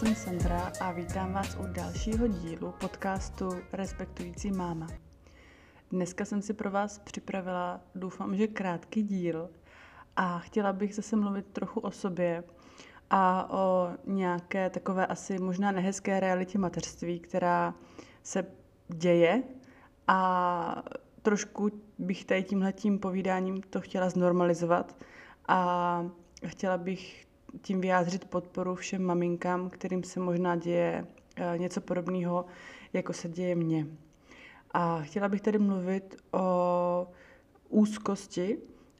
jsem Sandra a vítám vás u dalšího dílu podcastu Respektující máma. Dneska jsem si pro vás připravila, doufám, že krátký díl a chtěla bych zase mluvit trochu o sobě a o nějaké takové asi možná nehezké realitě mateřství, která se děje a trošku bych tady tímhletím povídáním to chtěla znormalizovat a chtěla bych tím vyjádřit podporu všem maminkám, kterým se možná děje eh, něco podobného, jako se děje mně. A chtěla bych tady mluvit o úzkosti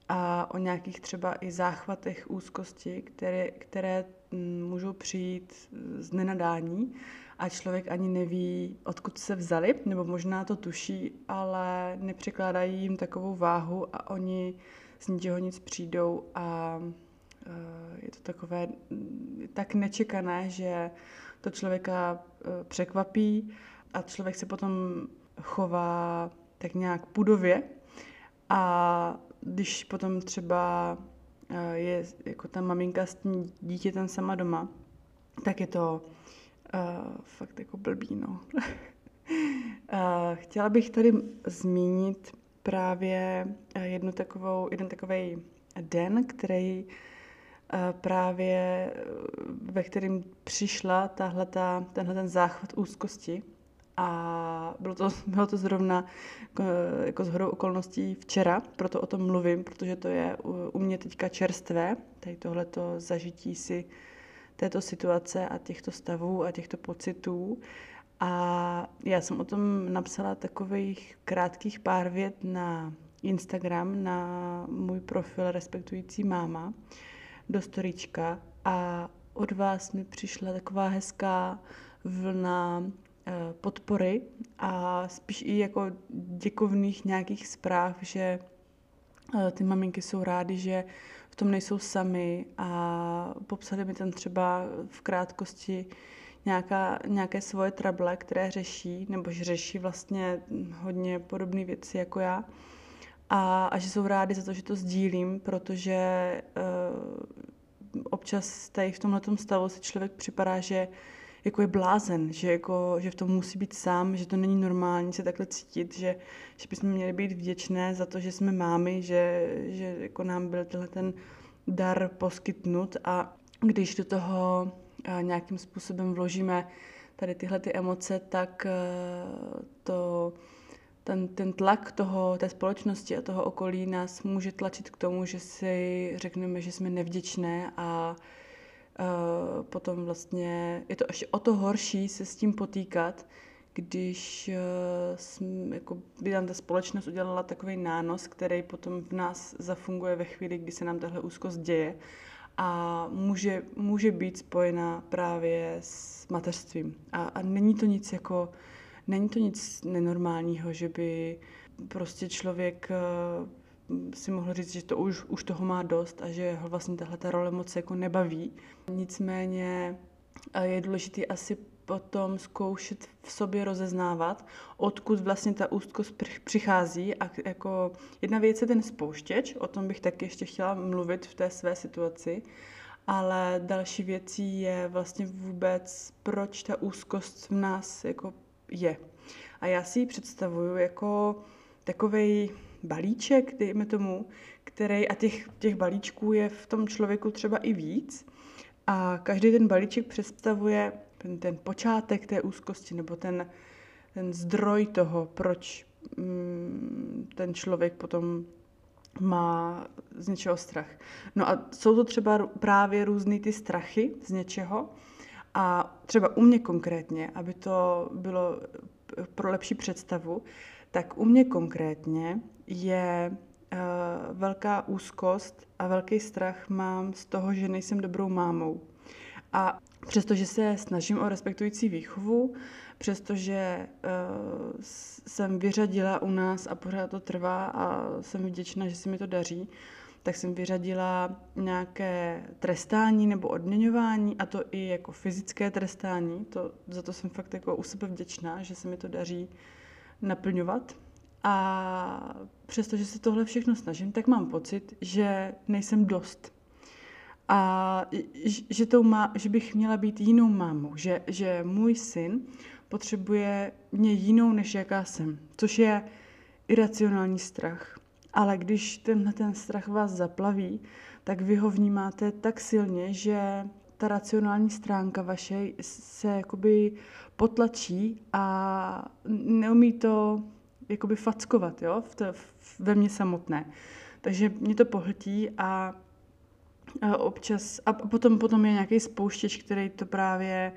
a o nějakých třeba i záchvatech úzkosti, které, které mm, můžou přijít z nenadání a člověk ani neví, odkud se vzali, nebo možná to tuší, ale nepřekládají jim takovou váhu a oni z ničeho nic přijdou a je to takové mm, tak nečekané, že to člověka eh, překvapí a člověk se potom chová tak nějak pudově a když potom třeba eh, je jako ta maminka s tím dítětem sama doma, tak je to uh, fakt jako blbý, no. uh, chtěla bych tady zmínit právě jednu takovou, jeden takový den, který právě eh, ve kterém přišla tahleta, tenhle ten záchvat úzkosti. A bylo to, bylo to zrovna jako, jako zhodou okolností včera, proto o tom mluvím, protože to je u, u mě teďka čerstvé, tady tohleto zažití si této situace a těchto stavů a těchto pocitů. A já jsem o tom napsala takových krátkých pár vět na Instagram, na můj profil Respektující máma do storička a od vás mi přišla taková hezká vlna eh, podpory a spíš i jako děkovných nějakých zpráv, že eh, ty maminky jsou rády, že v tom nejsou sami a popsali mi tam třeba v krátkosti nějaká, nějaké svoje trable, které řeší, nebo že řeší vlastně hodně podobné věci jako já a, a že jsou rádi za to, že to sdílím, protože uh, občas tady v tomhle stavu si člověk připadá, že jako je blázen, že, jako, že v tom musí být sám, že to není normální se takhle cítit, že, že bychom měli být vděčné za to, že jsme mámy, že, že jako nám byl tenhle ten dar poskytnut. A když do toho uh, nějakým způsobem vložíme tady tyhle ty emoce, tak uh, to ten, ten tlak toho, té společnosti a toho okolí nás může tlačit k tomu, že si řekneme, že jsme nevděčné a uh, potom vlastně je to ještě o to horší se s tím potýkat, když uh, jsme, jako by nám ta společnost udělala takový nános, který potom v nás zafunguje ve chvíli, kdy se nám tahle úzkost děje a může, může být spojena právě s mateřstvím. A, a není to nic jako Není to nic nenormálního, že by prostě člověk eh, si mohl říct, že to už, už toho má dost a že ho vlastně tahle ta role moc jako nebaví. Nicméně eh, je důležité asi potom zkoušet v sobě rozeznávat, odkud vlastně ta úzkost přichází a jako jedna věc je ten spouštěč, o tom bych taky ještě chtěla mluvit v té své situaci, ale další věcí je vlastně vůbec, proč ta úzkost v nás jako je. A já si ji představuju jako takový balíček, dejme tomu, který, a těch, těch balíčků je v tom člověku třeba i víc, a každý ten balíček představuje ten, ten počátek té úzkosti nebo ten, ten zdroj toho, proč mm, ten člověk potom má z něčeho strach. No a jsou to třeba právě různé ty strachy z něčeho, a třeba u mě konkrétně, aby to bylo pro lepší představu, tak u mě konkrétně je uh, velká úzkost a velký strach mám z toho, že nejsem dobrou mámou. A přestože se snažím o respektující výchovu, přestože uh, jsem vyřadila u nás a pořád to trvá a jsem vděčná, že se mi to daří, tak jsem vyřadila nějaké trestání nebo odměňování, a to i jako fyzické trestání. To, za to jsem fakt jako u sebe vděčná, že se mi to daří naplňovat. A přestože se tohle všechno snažím, tak mám pocit, že nejsem dost. A že, to má, že bych měla být jinou mámou, že, že můj syn potřebuje mě jinou, než jaká jsem, což je iracionální strach. Ale když tenhle ten strach vás zaplaví, tak vy ho vnímáte tak silně, že ta racionální stránka vaše se jakoby potlačí a neumí to jakoby fackovat jo? V to, v, ve mně samotné. Takže mě to pohltí a, občas, a potom, potom je nějaký spouštěč, který to právě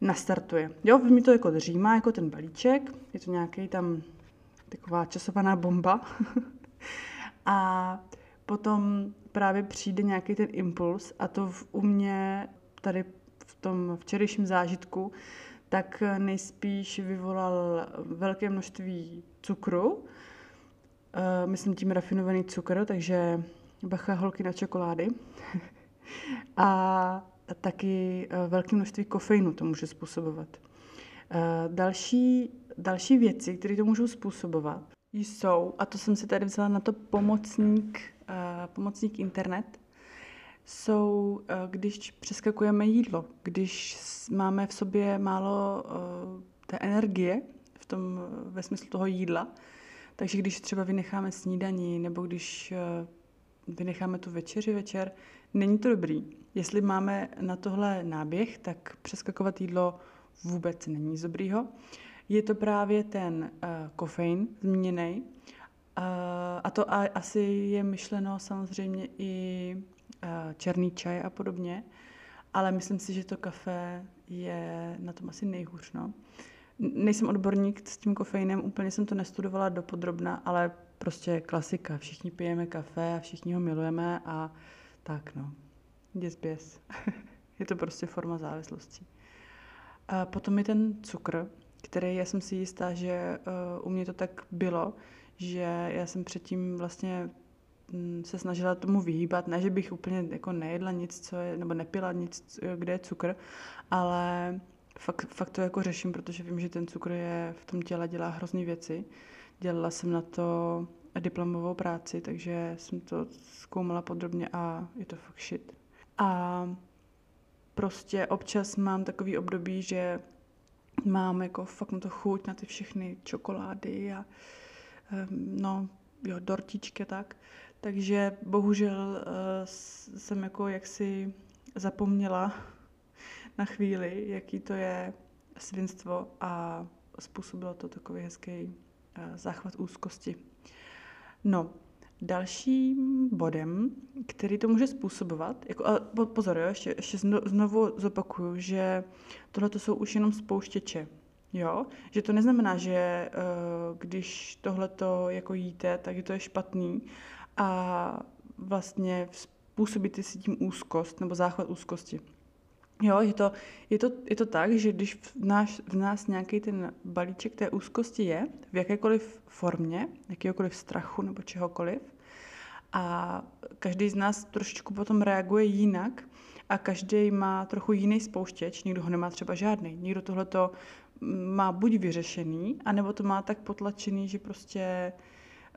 nastartuje. Jo, mi to jako dřímá, jako ten balíček, je to nějaký tam taková časovaná bomba. a potom právě přijde nějaký ten impuls a to v, u mě tady v tom včerejším zážitku, tak nejspíš vyvolal velké množství cukru, uh, myslím tím rafinovaný cukr, takže bacha holky na čokolády. a taky uh, velké množství kofeinu to může způsobovat. Uh, další, další věci, které to můžou způsobovat, jsou, a to jsem si tady vzala na to pomocník, uh, pomocník internet, jsou, uh, když přeskakujeme jídlo, když máme v sobě málo uh, té energie, v tom, ve smyslu toho jídla, takže když třeba vynecháme snídaní, nebo když vynecháme tu večeři večer, není to dobrý. Jestli máme na tohle náběh, tak přeskakovat jídlo vůbec není nic dobrýho. Je to právě ten uh, kofein zmíněný. Uh, a to a, asi je myšleno samozřejmě i uh, černý čaj a podobně, ale myslím si, že to kafe je na tom asi nejhůř. No. Nejsem odborník s tím kofeinem, úplně jsem to nestudovala dopodrobna, ale prostě klasika. Všichni pijeme kafe a všichni ho milujeme a tak no. Děs běs. je to prostě forma závislosti. A potom je ten cukr, který já jsem si jistá, že uh, u mě to tak bylo, že já jsem předtím vlastně mm, se snažila tomu vyhýbat, ne, že bych úplně jako nejedla nic, co je, nebo nepila nic, kde je cukr, ale fakt, fakt to jako řeším, protože vím, že ten cukr je v tom těle dělá hrozný věci. Dělala jsem na to diplomovou práci, takže jsem to zkoumala podrobně a je to fakt shit. A prostě občas mám takový období, že mám jako fakt na to chuť na ty všechny čokolády a no, jo, dortičky tak. Takže bohužel uh, jsem jako jaksi zapomněla na chvíli, jaký to je svinstvo a způsobilo to takový hezký uh, záchvat úzkosti. No, Dalším bodem, který to může způsobovat, jako, a pozor, jo, ještě, ještě znovu zopakuju, že tohle to jsou už jenom spouštěče. Jo? Že to neznamená, že uh, když tohle to jako jíte, tak je to je špatný a vlastně způsobíte si tím úzkost nebo záchvat úzkosti. Jo, je to, je to, je to tak, že když v, náš, v nás nějaký ten balíček té úzkosti je, v jakékoliv formě, jakýkoliv strachu nebo čehokoliv, a každý z nás trošičku potom reaguje jinak a každý má trochu jiný spouštěč, někdo ho nemá třeba žádný, někdo tohleto má buď vyřešený, anebo to má tak potlačený, že prostě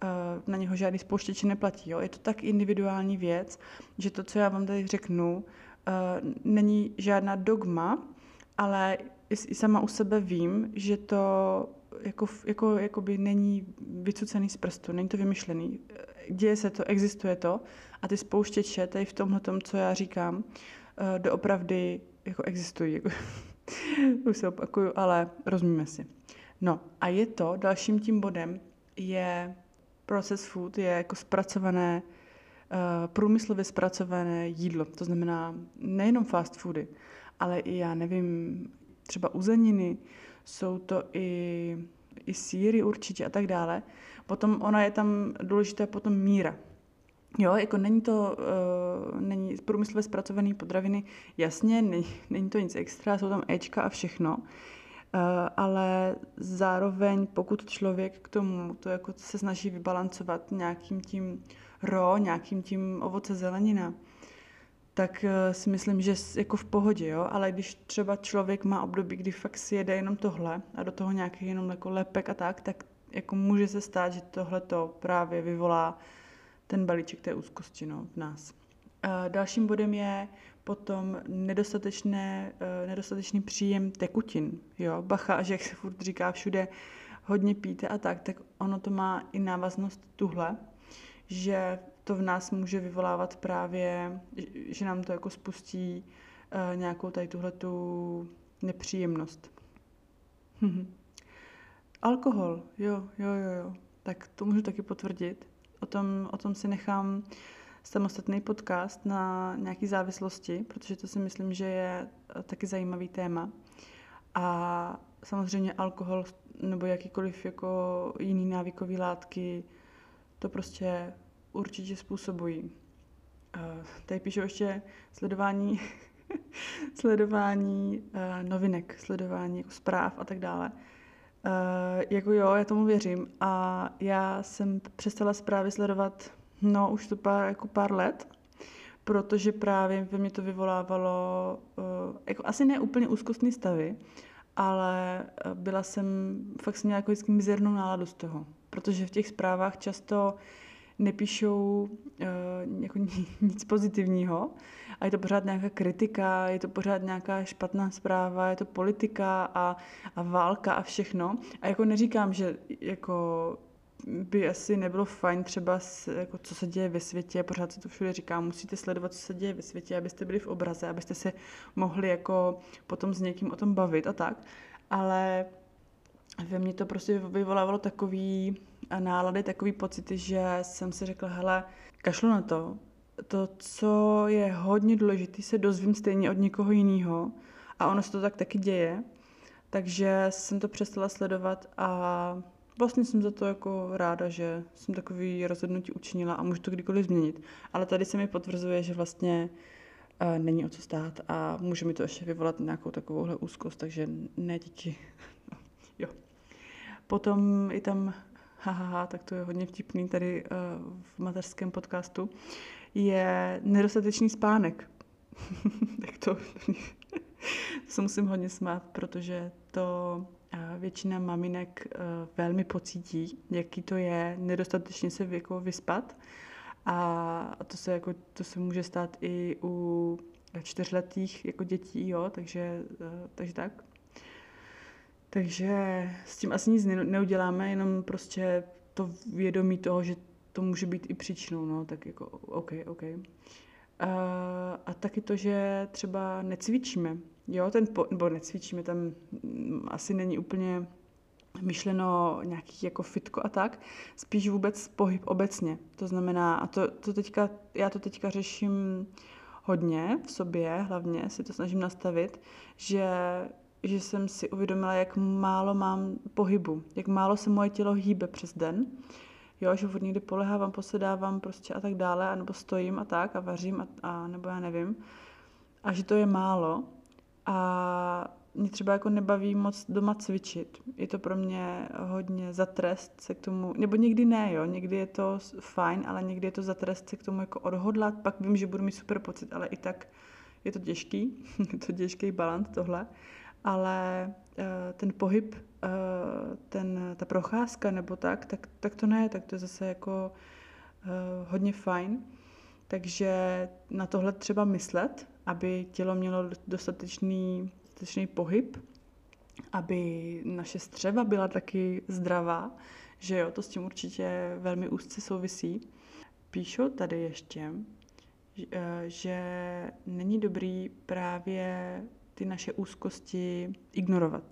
uh, na něho žádný spouštěč neplatí. Jo? Je to tak individuální věc, že to, co já vám tady řeknu, uh, není žádná dogma, ale i sama u sebe vím, že to jako, jako, jakoby není vycucený z prstu, není to vymyšlený. Děje se to, existuje to a ty spouštěče tady v tomhle tom, co já říkám, uh, doopravdy jako existují. Jako, už se opakuju, ale rozumíme si. No a je to, dalším tím bodem je process food, je jako zpracované Eh, průmyslově zpracované jídlo. To znamená nejenom fast foody, ale i, já nevím, třeba uzeniny, jsou to i, i síry určitě a tak dále. Potom ona je tam důležitá potom míra. Jo, jako není to, uh, není průmyslově zpracované potraviny, jasně, není, není to nic extra, jsou tam Ečka a všechno, uh, ale zároveň pokud člověk k tomu to jako se snaží vybalancovat nějakým tím ro, nějakým tím ovoce zelenina, tak eh, si myslím, že jako v pohodě, jo? ale když třeba člověk má období, kdy fakt si jede jenom tohle a do toho nějaký jenom jako lepek a tak, tak jako může se stát, že tohle to právě vyvolá ten balíček té úzkosti no, v nás. Dalším bodem je potom nedostatečné, nedostatečný příjem tekutin. Jo? Bacha, že jak se furt říká všude, hodně píte a tak, tak ono to má i návaznost tuhle, že to v nás může vyvolávat právě, že nám to jako spustí uh, nějakou tady tuhle tu nepříjemnost. Alkohol, jo, jo, jo, jo. Tak to můžu taky potvrdit. O tom, o tom si nechám samostatný podcast na nějaké závislosti, protože to si myslím, že je eh, taky zajímavý téma. A samozřejmě alkohol nebo jakýkoliv jako jiný návykový látky to prostě určitě způsobují. Tady píšu ještě sledování, sledování uh, novinek, sledování jako zpráv a tak dále. Uh, jako jo, já tomu věřím a já jsem přestala zprávy sledovat, no už to pár, jako pár let, protože právě ve mně to vyvolávalo uh, jako asi ne úplně úzkostný stavy, ale byla jsem, fakt jsem měla jako vždycky mizernou náladu z toho, protože v těch zprávách často nepíšou uh, jako nic pozitivního a je to pořád nějaká kritika, je to pořád nějaká špatná zpráva, je to politika a, a válka a všechno. A jako neříkám, že jako by asi nebylo fajn třeba, s, jako, co se děje ve světě, pořád se to všude říká, musíte sledovat, co se děje ve světě, abyste byli v obraze, abyste se mohli jako potom s někým o tom bavit a tak. Ale ve mně to prostě vyvolávalo takový nálady, takový pocity, že jsem si řekla, hele, kašlu na to, to, co je hodně důležité, se dozvím stejně od někoho jiného a ono se to tak taky děje, takže jsem to přestala sledovat a vlastně jsem za to jako ráda, že jsem takový rozhodnutí učinila a můžu to kdykoliv změnit. Ale tady se mi potvrzuje, že vlastně uh, není o co stát a může mi to ještě vyvolat nějakou takovouhle úzkost, takže ne díky. jo. Potom i tam, hahaha, tak to je hodně vtipný tady uh, v mateřském podcastu, je nedostatečný spánek. tak to, to se musím hodně smát, protože to většina maminek eh, velmi pocítí, jaký to je nedostatečně se jako vyspat. A to se, jako, to se může stát i u čtyřletých jako dětí, jo, takže, eh, takže tak. Takže s tím asi nic neuděláme, jenom prostě to vědomí toho, že to může být i příčinou, no, tak jako OK, OK. A, a taky to, že třeba necvičíme, jo, ten, po, nebo necvičíme, tam mm, asi není úplně myšleno nějaký jako fitko a tak, spíš vůbec pohyb obecně. To znamená, a to, to teďka, já to teďka řeším hodně v sobě, hlavně si to snažím nastavit, že, že jsem si uvědomila, jak málo mám pohybu, jak málo se moje tělo hýbe přes den jo, že furt někdy polehávám, posedávám prostě a tak dále, anebo stojím a tak a vařím a, a nebo já nevím. A že to je málo a mě třeba jako nebaví moc doma cvičit. Je to pro mě hodně za trest se k tomu, nebo někdy ne, jo, někdy je to fajn, ale někdy je to za trest se k tomu jako odhodlat, pak vím, že budu mít super pocit, ale i tak je to těžký, je to těžký balant tohle, ale uh, ten pohyb Eh, ten, ta procházka nebo tak, tak, tak to ne, tak to je zase jako uh, hodně fajn. Takže na tohle třeba myslet, aby tělo mělo dostatečný, dostatečný pohyb, aby naše střeva byla taky zdravá, že jo, to s tím určitě velmi úzce souvisí. Píšu tady ještě, eh, že není dobrý právě ty naše úzkosti ignorovat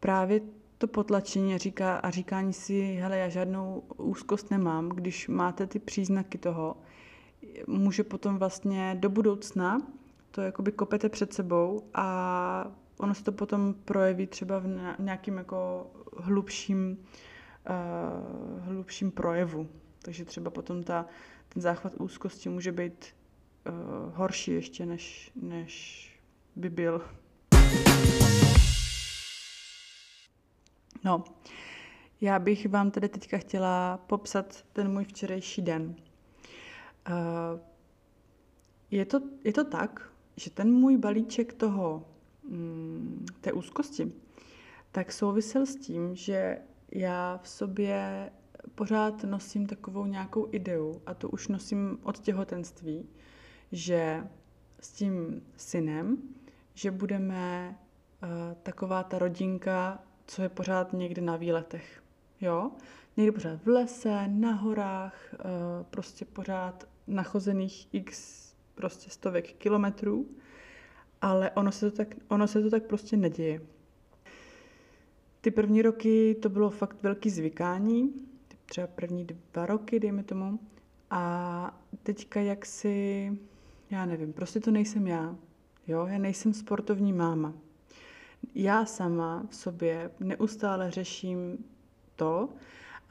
právě to potlačení říká, a říkání si, hele, já žádnou úzkost nemám, když máte ty příznaky toho, může potom vlastně do budoucna to jakoby kopete před sebou a ono se to potom projeví třeba v nějakým jako hlubším, uh, hlubším projevu. Takže třeba potom ta, ten záchvat úzkosti může být uh, horší ještě, než, než by byl. No, já bych vám tedy teďka chtěla popsat ten můj včerejší den. Uh, je, to, je to tak, že ten můj balíček toho, mm, té úzkosti, tak souvisel s tím, že já v sobě pořád nosím takovou nějakou ideu, a to už nosím od těhotenství, že s tím synem, že budeme uh, taková ta rodinka, co je pořád někde na výletech. Jo? Někdy pořád v lese, na horách, uh, prostě pořád nachozených x prostě stovek kilometrů, ale ono se to tak, ono se to tak prostě neděje. Ty první roky to bylo fakt velký zvykání, třeba první dva roky, dejme tomu. A teďka jak si, já nevím, prostě to nejsem já. Jo, já nejsem sportovní máma. Já sama v sobě neustále řeším to,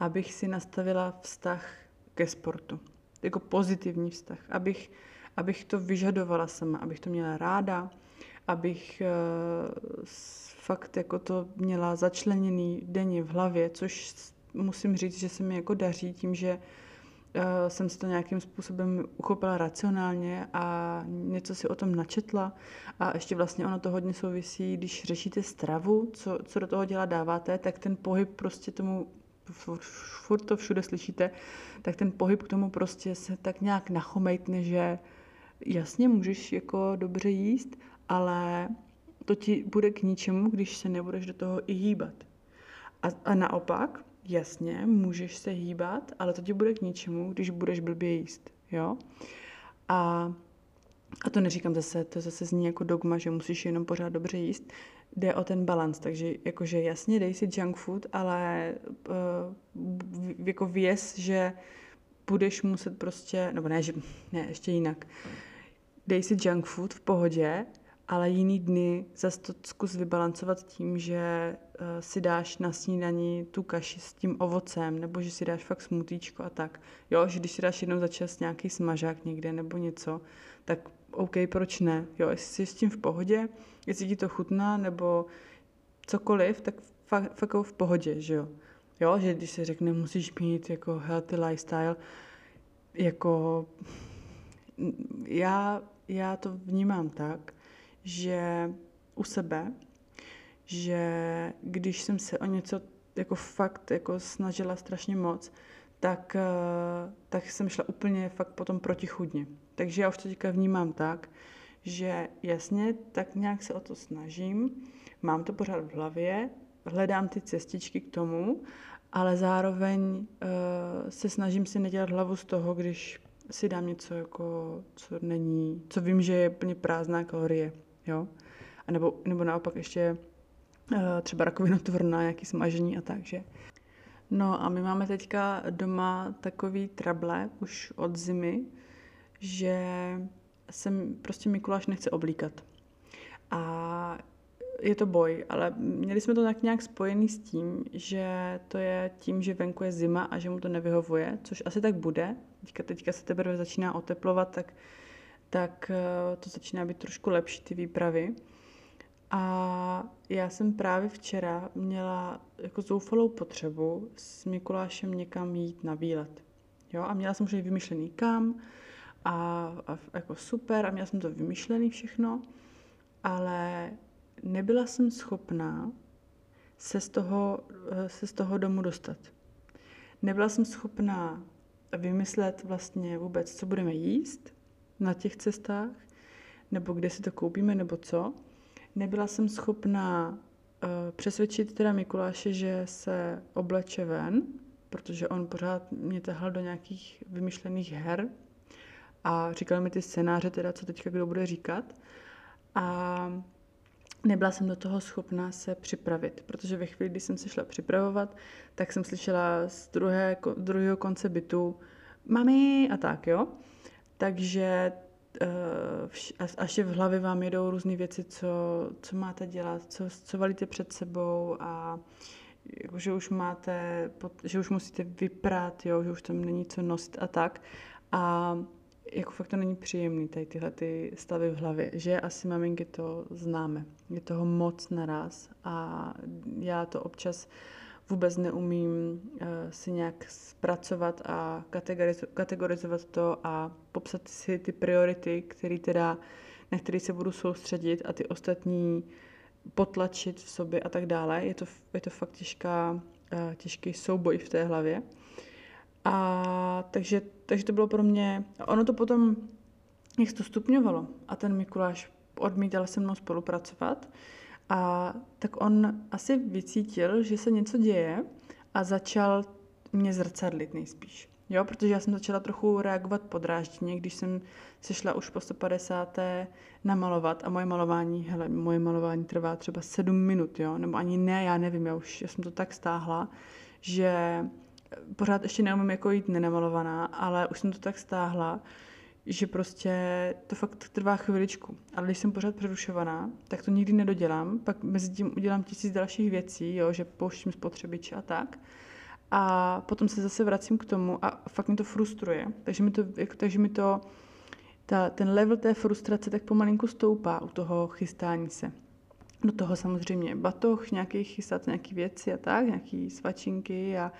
abych si nastavila vztah ke sportu. Jako pozitivní vztah. Abych, abych to vyžadovala sama, abych to měla ráda, abych uh, fakt jako to měla začleněný denně v hlavě, což musím říct, že se mi jako daří tím, že uh, jsem si to nějakým způsobem uchopila racionálně a něco si o tom načetla a ještě vlastně ono to hodně souvisí, když řešíte stravu, co, co do toho dělá dáváte, tak ten pohyb prostě tomu furt to všude slyšíte, tak ten pohyb k tomu prostě se tak nějak nachomejtne, že jasně můžeš jako dobře jíst, ale to ti bude k ničemu, když se nebudeš do toho i hýbat. A, a naopak, jasně, můžeš se hýbat, ale to ti bude k ničemu, když budeš blbě jíst. Jo? A, a to neříkám zase, to zase zní jako dogma, že musíš jenom pořád dobře jíst. Jde o ten balans, takže jakože jasně dej si junk food, ale uh, jako věz, že budeš muset prostě, nebo ne, že, ne, ještě jinak. Dej si junk food v pohodě, ale jiný dny zase to zkus vybalancovat tím, že uh, si dáš na snídani tu kaši s tím ovocem, nebo že si dáš fakt smutíčko a tak. Jo, že když si dáš jednou za čas nějaký smažák někde nebo něco, tak OK, proč ne? Jo, jestli jsi s tím v pohodě, jestli ti to chutná, nebo cokoliv, tak fakt, fakt v pohodě, že jo. Jo, že když se řekne, musíš mít jako healthy lifestyle, jako já, já to vnímám tak, že u sebe, že když jsem se o něco jako fakt jako snažila strašně moc, tak, eh, tak jsem šla úplně fakt potom protichudně. Takže já už to teďka vnímám tak, že jasně, tak nějak se o to snažím, mám to pořád v hlavě, hledám ty cestičky k tomu, ale zároveň uh, se snažím si nedělat hlavu z toho, když si dám něco, jako, co není, co vím, že je plně prázdná kalorie jo. A nebo, nebo naopak ještě uh, třeba rakovinotvorná, nějaký smažení a tak, že. No a my máme teďka doma takový trable už od zimy, že jsem prostě Mikuláš nechce oblíkat. A je to boj, ale měli jsme to tak nějak spojený s tím, že to je tím, že venku je zima a že mu to nevyhovuje, což asi tak bude. Teďka, teďka se teprve začíná oteplovat, tak tak eh, to začíná být trošku lepší ty výpravy. A já jsem právě včera měla jako zoufalou potřebu s Mikulášem někam jít na výlet. Jo, a měla jsem už vymyšlený kam a, a jako super a měla jsem to vymyšlený všechno, ale nebyla jsem schopná se z toho, eh, se z toho domu dostat. Nebyla jsem schopná vymyslet vlastně vůbec, co budeme jíst, na těch cestách, nebo kde si to koupíme, nebo co. Nebyla jsem schopná uh, přesvědčit teda Mikuláše, že se obleče ven, protože on pořád mě tahal do nějakých vymyšlených her a říkal mi ty scénáře, teda co teďka kdo bude říkat. A nebyla jsem do toho schopná se připravit, protože ve chvíli, kdy jsem se šla připravovat, tak jsem slyšela z druhé, druhého konce bytu mami a tak, jo. Takže uh, až v hlavě vám jedou různé věci, co, co máte dělat, co, co valíte před sebou a jako, že už máte, že už musíte vyprat, jo, že už tam není co nosit a tak. A jako fakt to není příjemný, tady tyhle ty stavy v hlavě, že asi maminky to známe. Je toho moc naraz a já to občas uh, vůbec neumím uh, si nějak zpracovat a kategorizovat to a popsat si ty priority, které teda, na které se budu soustředit a ty ostatní potlačit v sobě a tak dále. Je to, je to fakt těžká, uh, těžký souboj v té hlavě. A takže, takže to bylo pro mě, ono to potom, jak to stupňovalo a ten Mikuláš odmítal se mnou spolupracovat, a tak on asi vycítil, že se něco děje a začal mě zrcadlit nejspíš. Jo, protože já jsem začala trochu reagovat podrážděně, když jsem se šla už po 150. namalovat a moje malování, hele, moje malování trvá třeba 7 minut, jo, nebo ani ne, já nevím, já už já jsem to tak stáhla, že pořád ještě neumím jako jít nenamalovaná, ale už jsem to tak stáhla, že prostě to fakt trvá chviličku. Ale když jsem pořád přerušovaná, tak to nikdy nedodělám. Pak mezi tím udělám tisíc dalších věcí, jo, že pouštím spotřebiče a tak. A potom se zase vracím k tomu a fakt mi to frustruje. Takže mi to, jako, takže mi to ta, ten level té frustrace tak pomalinku stoupá u toho chystání se. Do toho samozřejmě batoh, nějaký chystat nějaké věci a tak, nějaké svačinky a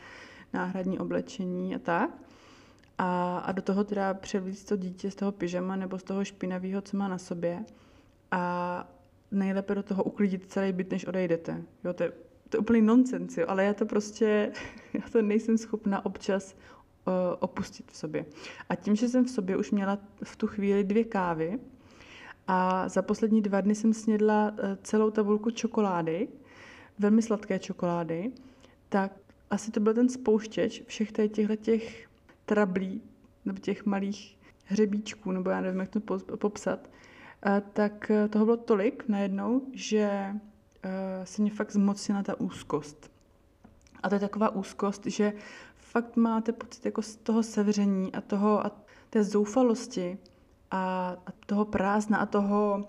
náhradní oblečení a tak. A, a do toho teda převlíct to dítě z toho pyžama nebo z toho špinavého, co má na sobě. A nejlépe do toho uklidit celý byt, než odejdete. Jo, to je, to je úplný nonsens, jo, ale já to prostě, já to nejsem schopna občas uh, opustit v sobě. A tím, že jsem v sobě už měla v tu chvíli dvě kávy a za poslední dva dny jsem snědla uh, celou tabulku čokolády, velmi sladké čokolády, tak asi to byl ten spouštěč všech těch trablí, nebo těch malých hřebíčků, nebo já nevím, jak to popsat, tak eh, toho bylo tolik najednou, že eh, se mě fakt zmocnila ta úzkost. A to je taková úzkost, že fakt máte pocit jako z toho sevření a toho a té zoufalosti a, a toho prázdna a toho,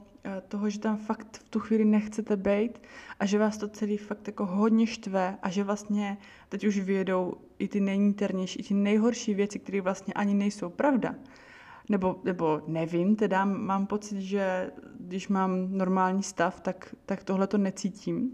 toho, že tam fakt v tu chvíli nechcete být a že vás to celý fakt jako hodně štve a že vlastně teď už vědou i ty nejníternější, i ty nejhorší věci, které vlastně ani nejsou pravda. Nebo, nebo nevím, teda mám pocit, že když mám normální stav, tak, tak tohle to necítím.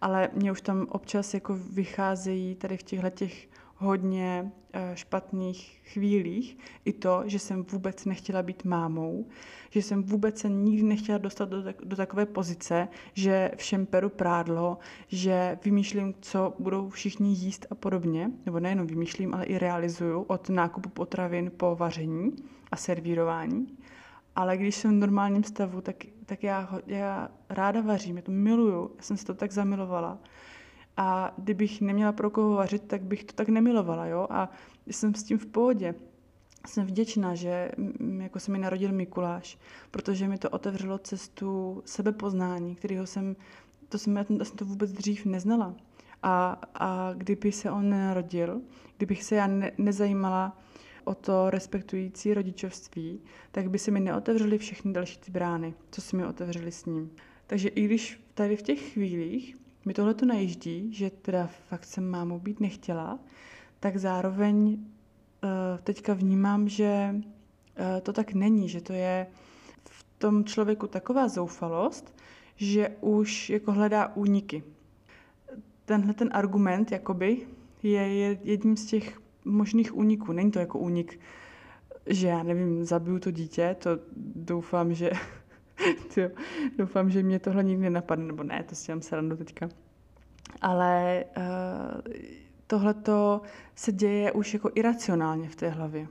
Ale mě už tam občas jako vycházejí tady v těchto těch hodně eh, špatných chvílích. I to, že jsem vůbec nechtěla být mámou, že jsem vůbec se nikdy nechtěla dostat do, do takové pozice, že všem peru prádlo, že vymýšlím, co budou všichni jíst a podobně, nebo nejenom vymýšlím, ale i realizuju od nákupu potravin po vaření a servírování. Ale když jsem v normálním stavu, tak, tak já, já ráda vařím, já to miluju, já jsem se to tak zamilovala a kdybych neměla pro koho vařit, tak bych to tak nemilovala, jo. A jsem s tím v pohodě. Jsem vděčná, že jako se mi narodil Mikuláš, protože mi to otevřelo cestu sebepoznání, kterého jsem, to jsem, já jsem to vůbec dřív neznala. A, a kdyby se on nenarodil, kdybych se já ne, nezajímala o to respektující rodičovství, tak by se mi neotevřely všechny další ty brány, co se mi otevřely s ním. Takže i když tady v těch chvílích mi tohle to najíždí, že teda fakt jsem mámou být nechtěla, tak zároveň uh, teďka vnímám, že uh, to tak není, že to je v tom člověku taková zoufalost, že už jako hledá úniky. Tenhle ten argument jakoby je, je jedním z těch možných úniků. Není to jako únik, že já nevím, zabiju to dítě, to doufám, že Tyjo, doufám, že mě tohle nikdy nenapadne, nebo ne, to si dělám srandu teďka. Ale uh, tohle se děje už jako iracionálně v té hlavě.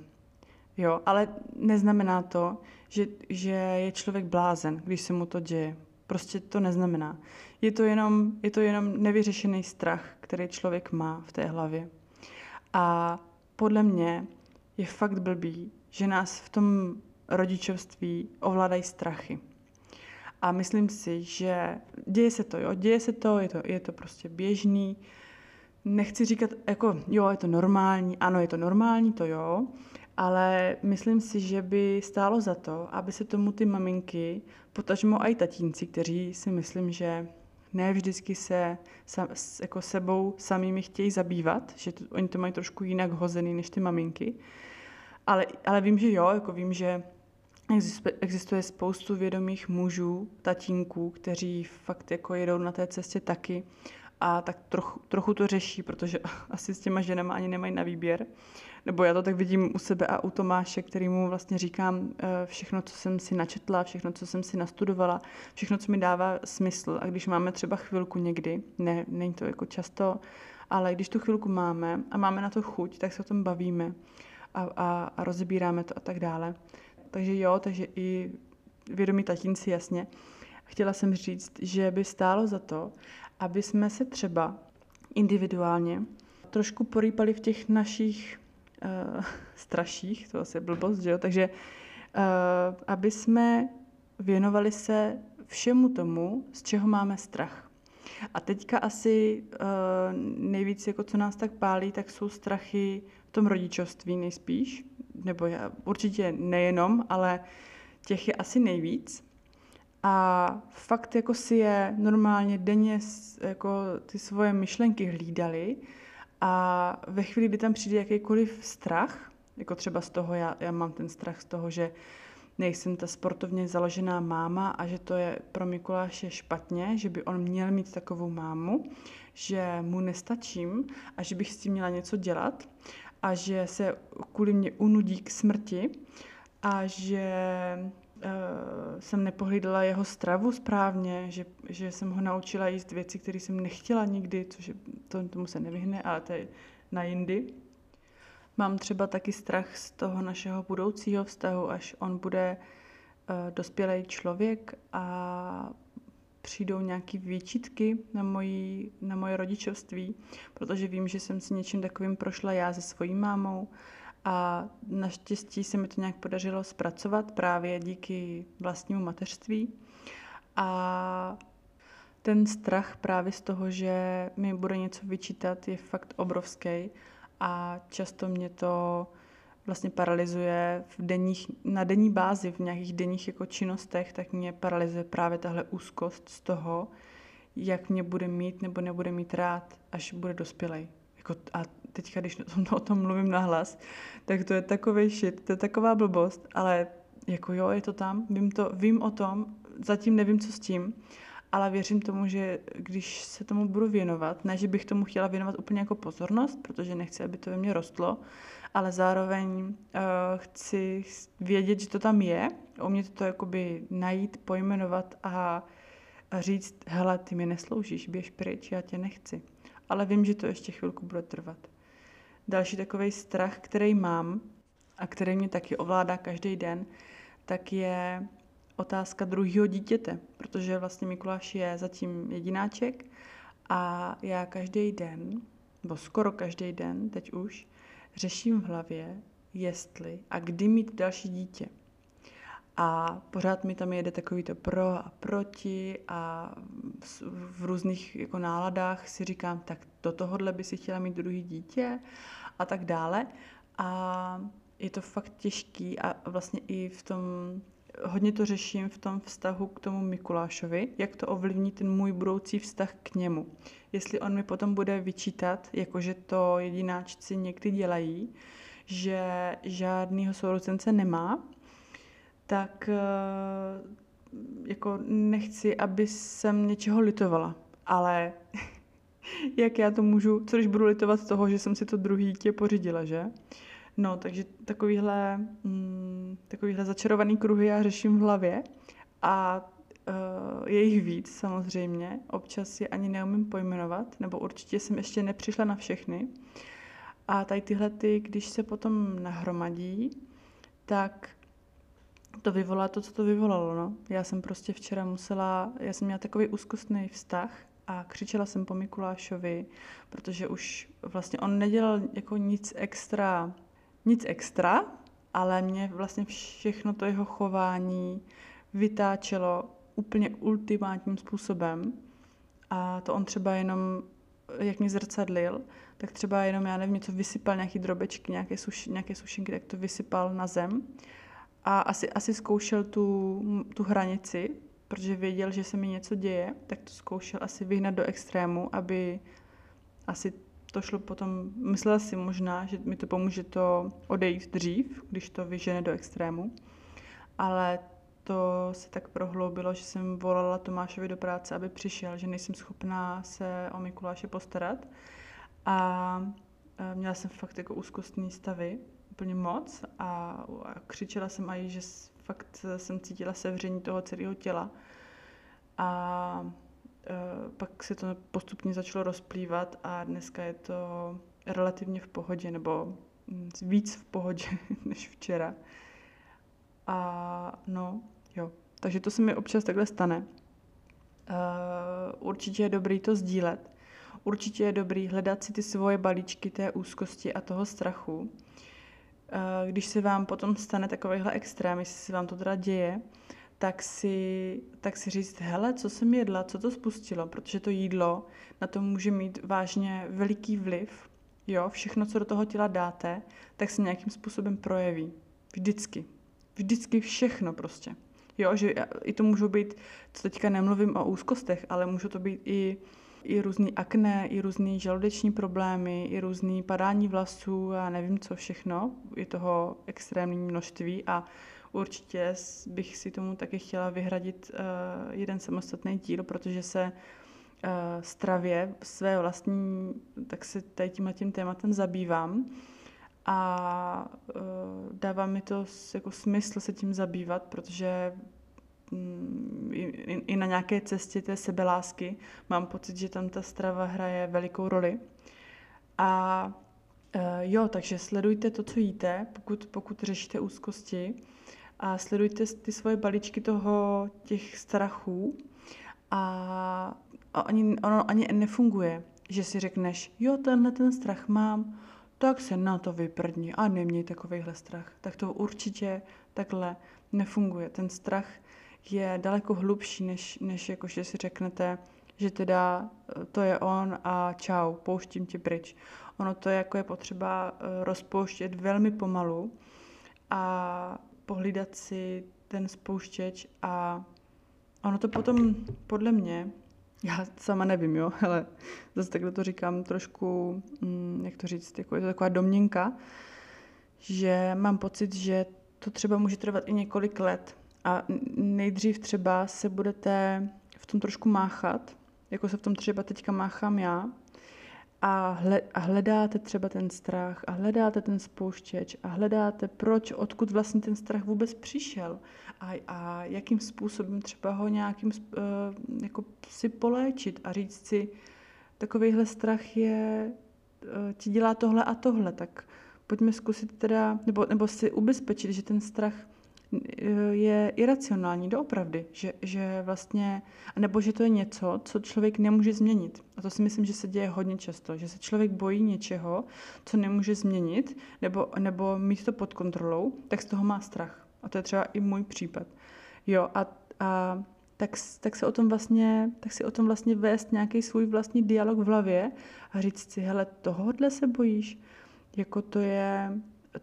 Jo, ale neznamená to, že, že je člověk blázen, když se mu to děje. Prostě to neznamená. Je to jenom, je to jenom nevyřešený strach, který člověk má v té hlavě. A podle mě je fakt blbý, že nás v tom rodičovství ovládají strachy. A myslím si, že děje se to, jo, děje se to, je to, je to prostě běžný. Nechci říkat, jako, jo, je to normální, ano, je to normální, to jo, ale myslím si, že by stálo za to, aby se tomu ty maminky, potažmo i tatínci, kteří si myslím, že ne vždycky se sa, jako sebou samými chtějí zabývat, že to, oni to mají trošku jinak hozený než ty maminky. Ale, ale vím, že jo, jako vím, že Existuje spoustu vědomých mužů, tatínků, kteří fakt jako jedou na té cestě taky a tak trochu, trochu to řeší, protože asi s těma ženama ani nemají na výběr. Nebo já to tak vidím u sebe a u Tomáše, kterýmu vlastně říkám eh, všechno, co jsem si načetla, všechno, co jsem si nastudovala, všechno, co mi dává smysl. A když máme třeba chvilku někdy, ne, není to jako často, ale když tu chvilku máme a máme na to chuť, tak se o tom bavíme a, a, a rozebíráme to a tak dále. Takže jo, takže i vědomí tatínci, jasně. Chtěla jsem říct, že by stálo za to, aby jsme se třeba individuálně trošku porýpali v těch našich uh, straších, to asi je blbost, že jo? Takže uh, aby jsme věnovali se všemu tomu, z čeho máme strach. A teďka asi uh, nejvíc, jako co nás tak pálí, tak jsou strachy v tom rodičovství nejspíš, nebo já, určitě nejenom, ale těch je asi nejvíc. A fakt jako si je normálně denně jako ty svoje myšlenky hlídali a ve chvíli, kdy tam přijde jakýkoliv strach, jako třeba z toho, já, já mám ten strach z toho, že nejsem ta sportovně založená máma a že to je pro Mikuláše špatně, že by on měl mít takovou mámu, že mu nestačím a že bych s tím měla něco dělat a že se kvůli mě unudí k smrti a že uh, jsem nepohlídala jeho stravu správně, že, že jsem ho naučila jíst věci, které jsem nechtěla nikdy, což je, to, tomu se nevyhne, ale to je na jindy. Mám třeba taky strach z toho našeho budoucího vztahu, až on bude uh, dospělý člověk a přijdou nějaké výčitky na, mojí, na moje rodičovství, protože vím, že jsem si něčím takovým prošla já se svojí mámou a naštěstí se mi to nějak podařilo zpracovat právě díky vlastnímu mateřství. A ten strach právě z toho, že mi bude něco vyčítat, je fakt obrovský a často mě to vlastně paralyzuje v denních, na denní bázi, v nějakých denních jako činnostech, tak mě paralyzuje právě tahle úzkost z toho, jak mě bude mít nebo nebude mít rád, až bude dospělej. Jako, a teďka, když o tom mluvím nahlas, tak to je takový shit, to je taková blbost, ale jako jo, je to tam, vím, to, vím o tom, zatím nevím, co s tím, ale věřím tomu, že když se tomu budu věnovat, ne, že bych tomu chtěla věnovat úplně jako pozornost, protože nechci, aby to ve mně rostlo, ale zároveň uh, chci vědět, že to tam je, umět to jakoby najít, pojmenovat a, a říct, hele, ty mi nesloužíš, běž pryč, já tě nechci. Ale vím, že to ještě chvilku bude trvat. Další takový strach, který mám a který mě taky ovládá každý den, tak je otázka druhého dítěte, protože vlastně Mikuláš je zatím jedináček a já každý den, nebo skoro každý den, teď už, řeším v hlavě, jestli a kdy mít další dítě. A pořád mi tam jede takový to pro a proti a v různých jako náladách si říkám, tak do tohohle by si chtěla mít druhý dítě a tak dále. A je to fakt těžký a vlastně i v tom, hodně to řeším v tom vztahu k tomu Mikulášovi, jak to ovlivní ten můj budoucí vztah k němu. Jestli on mi potom bude vyčítat, jakože to jedináčci někdy dělají, že žádnýho sourozence nemá, tak eh, jako nechci, aby jsem něčeho litovala. Ale jak já to můžu, co když budu litovat z toho, že jsem si to druhý dítě pořídila, že? No, takže takovýhle, mm, takovýhle začarovaný kruhy já řeším v hlavě a uh, je jich víc samozřejmě. Občas je ani neumím pojmenovat, nebo určitě jsem ještě nepřišla na všechny. A tady tyhle, ty, když se potom nahromadí, tak to vyvolá to, co to vyvolalo. No. Já jsem prostě včera musela, já jsem měla takový úzkostný vztah a křičela jsem po Mikulášovi, protože už vlastně on nedělal jako nic extra, nic extra, ale mě vlastně všechno to jeho chování vytáčelo úplně ultimátním způsobem. A to on třeba jenom, jak mě zrcadlil, tak třeba jenom, já nevím, něco vysypal, nějaký drobečky, nějaké, suš, nějaké sušinky, tak to vysypal na zem a asi, asi zkoušel tu, tu hranici, protože věděl, že se mi něco děje, tak to zkoušel asi vyhnat do extrému, aby asi to šlo potom, myslela si možná, že mi to pomůže to odejít dřív, když to vyžene do extrému, ale to se tak prohloubilo, že jsem volala Tomášovi do práce, aby přišel, že nejsem schopná se o Mikuláše postarat. A měla jsem fakt jako úzkostní stavy úplně moc. A, a křičela jsem i, že fakt jsem cítila sevření toho celého těla. A pak se to postupně začalo rozplývat a dneska je to relativně v pohodě, nebo hm, víc v pohodě než včera. A no, jo. Takže to se mi občas takhle stane. Uh, určitě je dobrý to sdílet. Určitě je dobrý hledat si ty svoje balíčky té úzkosti a toho strachu. Uh, když se vám potom stane takovýhle extrém, jestli se vám to teda děje, tak si, tak si říct, hele, co jsem jedla, co to spustilo, protože to jídlo na to může mít vážně veliký vliv. Jo, všechno, co do toho těla dáte, tak se nějakým způsobem projeví. Vždycky. Vždycky všechno prostě. Jo, že i to můžou být, co teďka nemluvím o úzkostech, ale můžou to být i, i různý akné, i různý žaludeční problémy, i různý padání vlasů a nevím co všechno. Je toho extrémní množství a určitě bych si tomu taky chtěla vyhradit uh, jeden samostatný díl, protože se uh, stravě své vlastní, tak se tady tímhle tím tématem zabývám a uh, dává mi to jako smysl se tím zabývat, protože um, i, na nějaké cestě té sebelásky mám pocit, že tam ta strava hraje velikou roli. A jo, takže sledujte to, co jíte, pokud, pokud řešíte úzkosti a sledujte ty svoje balíčky toho, těch strachů a, a ani, ono ani nefunguje, že si řekneš, jo, tenhle ten strach mám, tak se na to vyprdni a neměj takovýhle strach. Tak to určitě takhle nefunguje. Ten strach je daleko hlubší, než, než jako, že si řeknete, že teda eh, to je on a čau, pouštím tě pryč. Ono to je jako je potřeba eh, rozpouštět velmi pomalu a pohlídat si ten spouštěč a ono to potom podle mě já sama nevím, jo, ale zase takhle to říkám trošku, mm, jak to říct, jako je to taková domněnka, že mám pocit, že to třeba může trvat i několik let a nejdřív třeba se budete v tom trošku máchat, jako se v tom třeba teďka máchám já, a, hle, a hledáte třeba ten strach a hledáte ten spouštěč a hledáte, proč, odkud vlastně ten strach vůbec přišel. A, a jakým způsobem třeba ho nějakým uh, jako si poléčit a říct si, takovýhle strach je, uh, ti dělá tohle a tohle, tak pojďme zkusit teda, nebo, nebo si ubezpečit, že ten strach je iracionální doopravdy, že, že vlastně, nebo že to je něco, co člověk nemůže změnit. A to si myslím, že se děje hodně často, že se člověk bojí něčeho, co nemůže změnit, nebo, nebo mít to pod kontrolou, tak z toho má strach. A to je třeba i můj případ. Jo, a, a tak, tak, se o tom vlastně, tak si o tom vlastně vést nějaký svůj vlastní dialog v hlavě a říct si, hele, tohohle se bojíš, jako to je,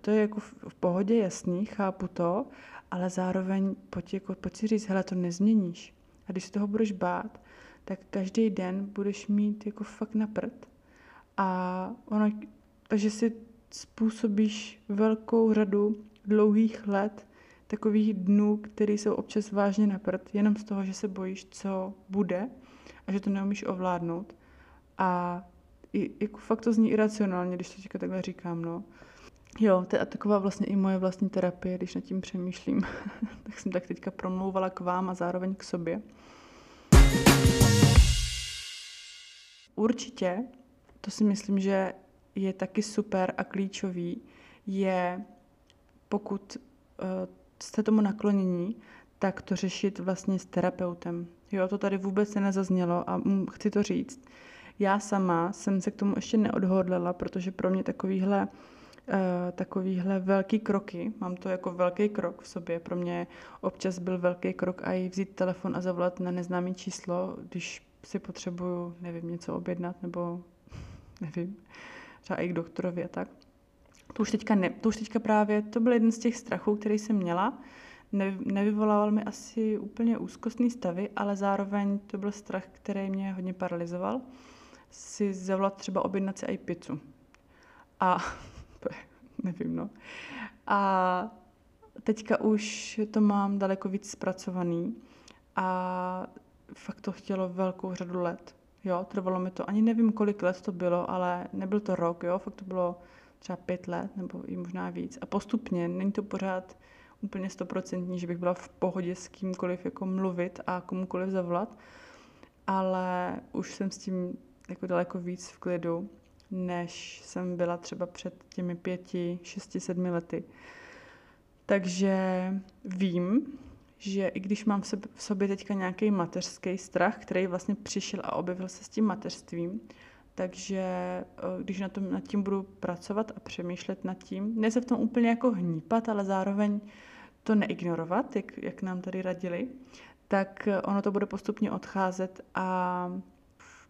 to je jako v pohodě jasný, chápu to, ale zároveň pojď, jako, pojď si říct, hele, to nezměníš. A když se toho budeš bát, tak každý den budeš mít jako fakt na prd. A ono, takže si způsobíš velkou řadu dlouhých let takových dnů, které jsou občas vážně na prd, jenom z toho, že se bojíš, co bude a že to neumíš ovládnout. A i, jako fakt to zní iracionálně, když to teďka takhle říkám, no. Jo, to je taková vlastně i moje vlastní terapie, když nad tím přemýšlím. tak jsem tak teďka promlouvala k vám a zároveň k sobě. Určitě, to si myslím, že je taky super a klíčový, je pokud uh, jste tomu naklonění, tak to řešit vlastně s terapeutem. Jo, to tady vůbec se nezaznělo a chci to říct. Já sama jsem se k tomu ještě neodhodlala, protože pro mě takovýhle takovýhle velký kroky. Mám to jako velký krok v sobě. Pro mě občas byl velký krok a i vzít telefon a zavolat na neznámé číslo, když si potřebuju, nevím, něco objednat nebo nevím, třeba i k doktorovi a tak. To už teďka, ne, to už teďka právě, to byl jeden z těch strachů, který jsem měla. Ne, nevyvolával mi asi úplně úzkostný stavy, ale zároveň to byl strach, který mě hodně paralyzoval. Si zavolat třeba objednat si i pizzu. A nevím, no. A teďka už to mám daleko víc zpracovaný a fakt to chtělo velkou řadu let. Jo, trvalo mi to, ani nevím, kolik let to bylo, ale nebyl to rok, jo, fakt to bylo třeba pět let nebo i možná víc. A postupně, není to pořád úplně stoprocentní, že bych byla v pohodě s kýmkoliv jako mluvit a komukoliv zavolat, ale už jsem s tím jako daleko víc v klidu, než jsem byla třeba před těmi pěti, šesti, sedmi lety. Takže vím, že i když mám v sobě teďka nějaký mateřský strach, který vlastně přišel a objevil se s tím mateřstvím, takže eh, když na tom, nad tím budu pracovat a přemýšlet nad tím, ne se v tom úplně jako hnípat, ale zároveň to neignorovat, jak, jak nám tady radili, tak eh, ono to bude postupně odcházet a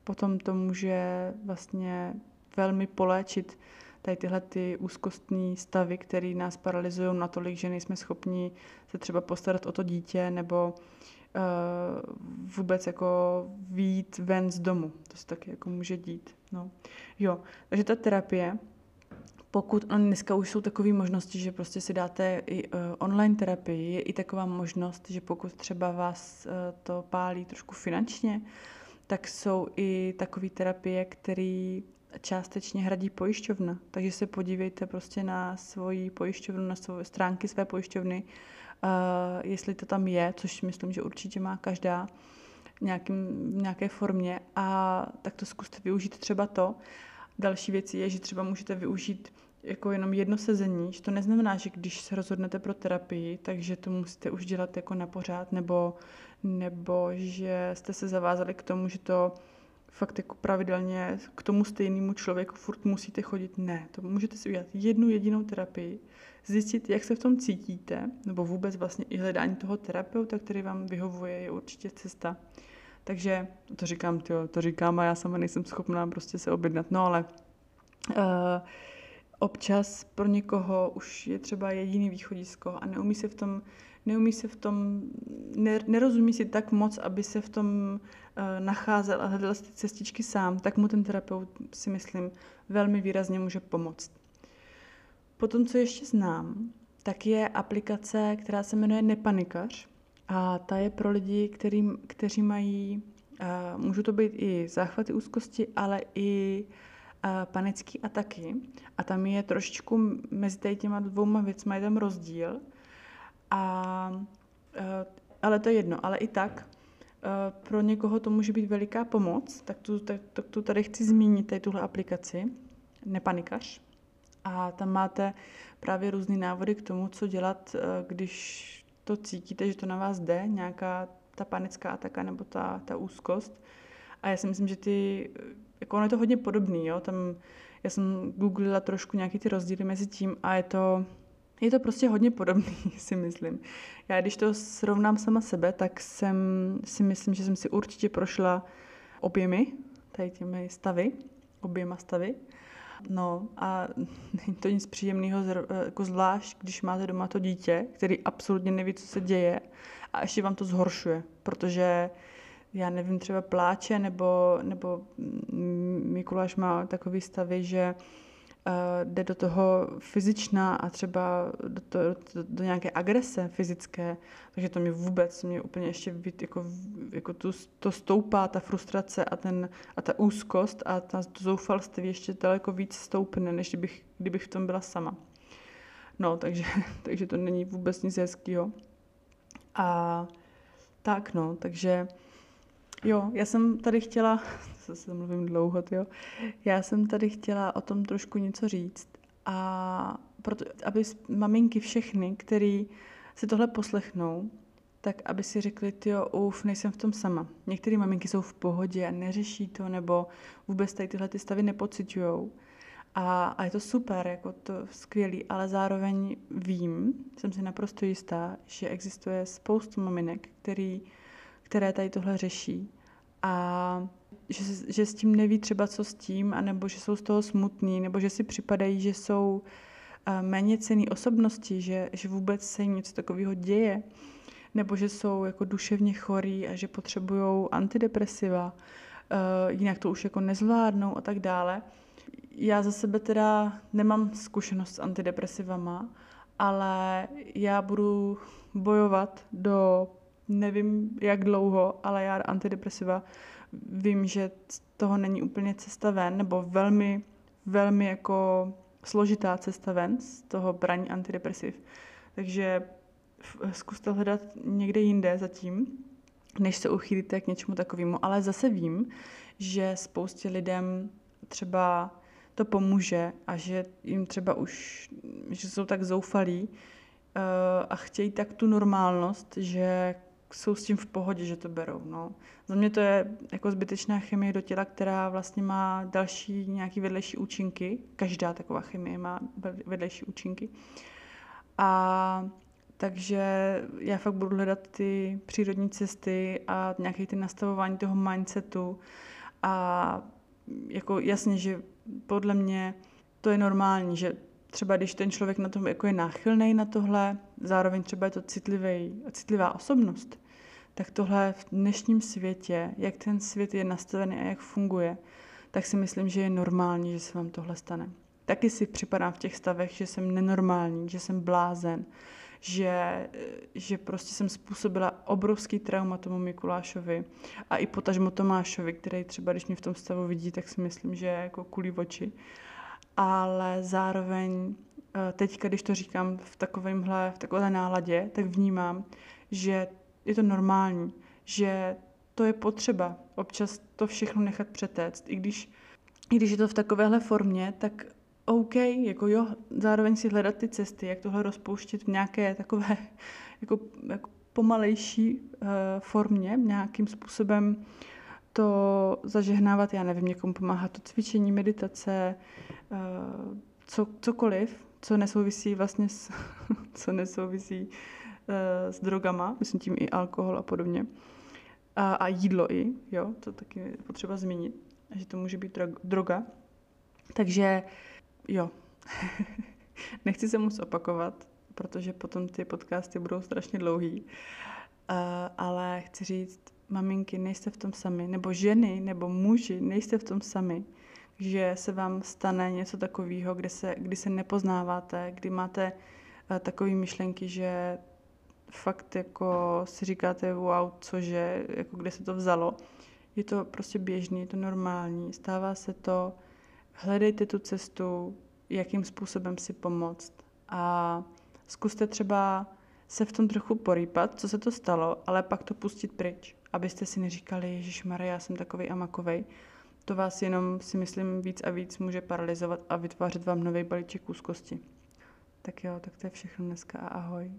potom to může vlastně velmi poléčit tady tyhle ty úzkostní stavy, které nás paralyzují natolik, že nejsme schopni se třeba postarat o to dítě nebo uh, vůbec jako výjít ven z domu. To se taky jako může dít. No. Jo, takže ta terapie, pokud on dneska už jsou takové možnosti, že prostě si dáte i uh, online terapii, je i taková možnost, že pokud třeba vás uh, to pálí trošku finančně, tak jsou i takové terapie, které částečně hradí pojišťovna. Takže se podívejte prostě na svoji pojišťovnu, na svoje stránky své pojišťovny, uh, jestli to tam je, což myslím, že určitě má každá nějakým, v nějaké formě a tak to zkuste využít třeba to. Další věc je, že třeba můžete využít jako jenom jedno sezení, že to neznamená, že když se rozhodnete pro terapii, takže to musíte už dělat jako na pořád, nebo, nebo že jste se zavázali k tomu, že to fakt jako pravidelně k tomu stejnému člověku furt musíte chodit. Ne, to můžete si udělat jednu jedinou terapii, zjistit, jak se v tom cítíte, nebo vůbec vlastně i hledání toho terapeuta, který vám vyhovuje, je určitě cesta. Takže to říkám, tyjo, to říkám a já sama nejsem schopná prostě se objednat. No ale uh, občas pro někoho už je třeba jediný východisko a neumí se v tom, neumí se v tom, nerozumí si tak moc, aby se v tom uh, nacházel a hledal ty cestičky sám, tak mu ten terapeut si myslím velmi výrazně může pomoct. Potom, co ještě znám, tak je aplikace, která se jmenuje Nepanikař a ta je pro lidi, který, kteří mají, uh, můžou to být i záchvaty úzkosti, ale i uh, panické ataky. A tam je trošičku mezi těma dvouma věcmi je tam rozdíl. A, uh, ale to je jedno, ale i tak pro někoho to může být veliká pomoc, tak tu, tak, tak tu tady chci zmínit, tady tuhle aplikaci, Nepanikař. A tam máte právě různé návody k tomu, co dělat, když to cítíte, že to na vás jde, nějaká ta panická ataka nebo ta, ta úzkost. A já si myslím, že ty, jako ono je to hodně podobný, jo, tam já jsem googlila trošku nějaký ty rozdíly mezi tím a je to, je to prostě hodně podobný, si myslím. Já když to srovnám sama sebe, tak jsem si myslím, že jsem si určitě prošla oběmi, tady těmi stavy, oběma stavy. No a není to nic příjemného, jako zvlášť, když máte doma to dítě, který absolutně neví, co se děje a ještě vám to zhoršuje, protože já nevím, třeba pláče, nebo, nebo Mikuláš má takový stavy, že jde do toho fyzičná a třeba do, to, do, do nějaké agrese fyzické, takže to mě vůbec, mě úplně ještě být, jako, jako tu, to stoupá, ta frustrace a, ten, a ta úzkost a ta, zoufalství ještě daleko víc stoupne, než kdybych, kdybych v tom byla sama. No, takže, takže to není vůbec nic hezkého. A tak no, takže Jo, já jsem tady chtěla, zase mluvím dlouho, jo. Já jsem tady chtěla o tom trošku něco říct a proto, aby maminky všechny, který si tohle poslechnou, tak aby si řekli, jo, uf, nejsem v tom sama. Některé maminky jsou v pohodě a neřeší to, nebo vůbec tady tyhle ty stavy nepocitujou. A, a je to super, jako to skvělý, ale zároveň vím, jsem si naprosto jistá, že existuje spoustu maminek, který které tady tohle řeší a že, že s tím neví třeba co s tím, anebo že jsou z toho smutní, nebo že si připadají, že jsou uh, méně cený osobnosti, že, že vůbec se jim něco takového děje, nebo že jsou jako duševně chorí a že potřebují antidepresiva, uh, jinak to už jako nezvládnou a tak dále. Já za sebe teda nemám zkušenost s antidepresivama, ale já budu bojovat do nevím jak dlouho, ale já antidepresiva vím, že toho není úplně cesta ven, nebo velmi, velmi jako složitá cesta ven z toho braní antidepresiv. Takže zkuste hledat někde jinde zatím. než se uchýlíte k něčemu takovému. Ale zase vím, že spoustě lidem třeba to pomůže a že jim třeba už, že jsou tak zoufalí uh, a chtějí tak tu normálnost, že jsou s tím v pohodě, že to berou. No. Za mě to je jako zbytečná chemie do těla, která vlastně má další nějaký vedlejší účinky. Každá taková chemie má vedlejší účinky. A takže já fakt budu hledat ty přírodní cesty a nějaké ty nastavování toho mindsetu a jako jasně, že podle mě to je normální, že třeba když ten člověk na tom jako je náchylný na tohle, zároveň třeba je to citlivý, citlivá osobnost, tak tohle v dnešním světě, jak ten svět je nastavený a jak funguje, tak si myslím, že je normální, že se vám tohle stane. Taky si připadám v těch stavech, že jsem nenormální, že jsem blázen, že, že prostě jsem způsobila obrovský trauma tomu Mikulášovi a i potažmo Tomášovi, který třeba, když mě v tom stavu vidí, tak si myslím, že je jako kulí oči. Ale zároveň eh, teď, když to říkám v takovémhle, v takové náladě, tak vnímám, že je to normální, že to je potřeba občas to všechno nechat přetéct. I když, i když je to v takovéhle formě, tak OK, jako jo, zároveň si hledat ty cesty, jak tohle rozpouštět v nějaké takové jako, jako pomalejší uh, formě, nějakým způsobem to zažehnávat, já nevím, někomu pomáhá to cvičení, meditace, uh, co, cokoliv, co nesouvisí vlastně s, co nesouvisí s drogama, myslím tím i alkohol a podobně. A, a jídlo i, jo, to taky je potřeba zmínit, že to může být droga. Takže jo, nechci se moc opakovat, protože potom ty podcasty budou strašně dlouhý, uh, ale chci říct, maminky, nejste v tom sami, nebo ženy, nebo muži, nejste v tom sami, že se vám stane něco takového, kde se, kdy se nepoznáváte, kdy máte uh, takové myšlenky, že fakt jako si říkáte, wow, cože, jako kde se to vzalo. Je to prostě běžný, je to normální, stává se to, hledejte tu cestu, jakým způsobem si pomoct. A zkuste třeba se v tom trochu porýpat, co se to stalo, ale pak to pustit pryč, abyste si neříkali, Ježíš Maria, já jsem takový a makovej. To vás jenom si myslím víc a víc může paralizovat a vytvářet vám nový balíček úzkosti. Tak jo, tak to je všechno dneska a ahoj.